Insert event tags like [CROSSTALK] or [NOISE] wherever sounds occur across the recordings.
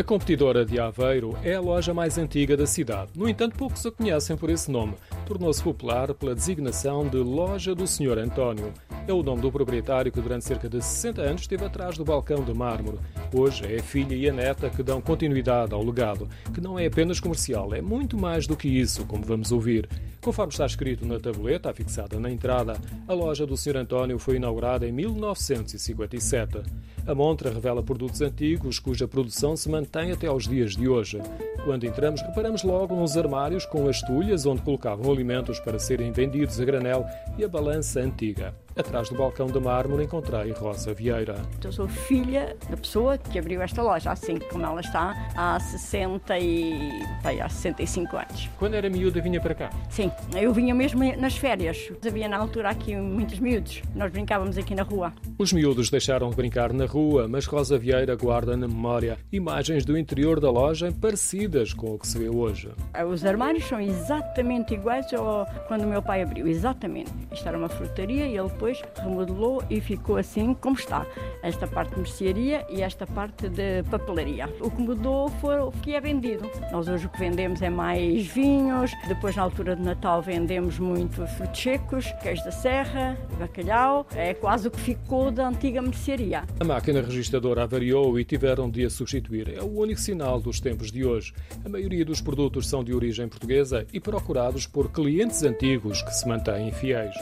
A competidora de Aveiro é a loja mais antiga da cidade. No entanto, poucos a conhecem por esse nome. Tornou-se popular pela designação de Loja do Sr. António. É o nome do proprietário que durante cerca de 60 anos esteve atrás do balcão de mármore. Hoje é a filha e a neta que dão continuidade ao legado, que não é apenas comercial, é muito mais do que isso, como vamos ouvir. Conforme está escrito na tabuleta afixada na entrada, a loja do Sr. António foi inaugurada em 1957. A montra revela produtos antigos cuja produção se mantém até aos dias de hoje. Quando entramos, reparamos logo nos armários com as tulhas onde colocavam alimentos para serem vendidos a granel e a balança antiga. Atrás do balcão de mármore encontrei Rosa Vieira. Eu sou filha da pessoa que abriu esta loja, assim como ela está, há 60 e... Bem, há 65 anos. Quando era miúda vinha para cá? Sim, eu vinha mesmo nas férias. Havia na altura aqui muitos miúdos. Nós brincávamos aqui na rua. Os miúdos deixaram de brincar na rua, mas Rosa Vieira guarda na memória imagens do interior da loja parecidas com o que se vê hoje. Os armários são exatamente iguais ao quando o meu pai abriu, exatamente. Isto era uma frutaria e ele depois remodelou e ficou assim como está. Esta parte de mercearia e esta parte de papelaria. O que mudou foi o que é vendido. Nós hoje o que vendemos é mais vinhos, depois na altura de Natal vendemos muito frutos secos, queijo da serra, bacalhau. É quase o que ficou da antiga mercearia. A máquina registradora avariou e tiveram de a substituir. É o único sinal dos tempos de hoje. A maioria dos produtos são de origem portuguesa e procurados por clientes antigos que se mantêm fiéis.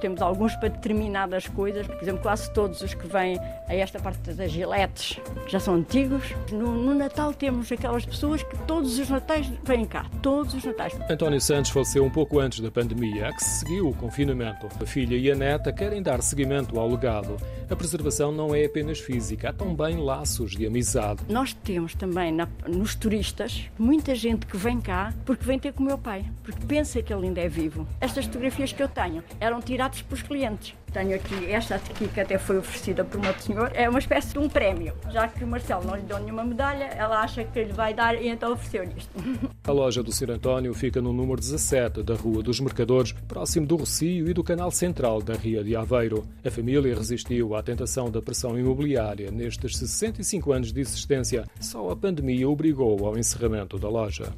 Temos alguns para determinadas coisas, por exemplo, quase todos os que vêm a esta parte das giletes já são antigos. No, no, Natal temos aquelas pessoas que todos os natais vêm cá, todos os natais. António Santos faleceu um pouco antes da pandemia, que se seguiu o confinamento. A filha e a neta querem dar seguimento ao legado. A preservação não é apenas física, há também laços de amizade. Nós temos também na, nos turistas muita gente que vem cá porque vem ter com o meu pai, porque pensa que ele ainda é vivo. Estas fotografias que eu tenho eram tiradas pelos clientes. Tenho aqui esta aqui que até foi oferecida por uma senhora. É uma espécie de um prémio. Já que o Marcelo não lhe deu nenhuma medalha, ela acha que lhe vai dar e então ofereceu-lhe isto. [LAUGHS] A loja do Sr. António fica no número 17 da Rua dos Mercadores, próximo do Rocio e do canal central da Ria de Aveiro. A família resistiu à tentação da pressão imobiliária nestes 65 anos de existência. Só a pandemia obrigou ao encerramento da loja.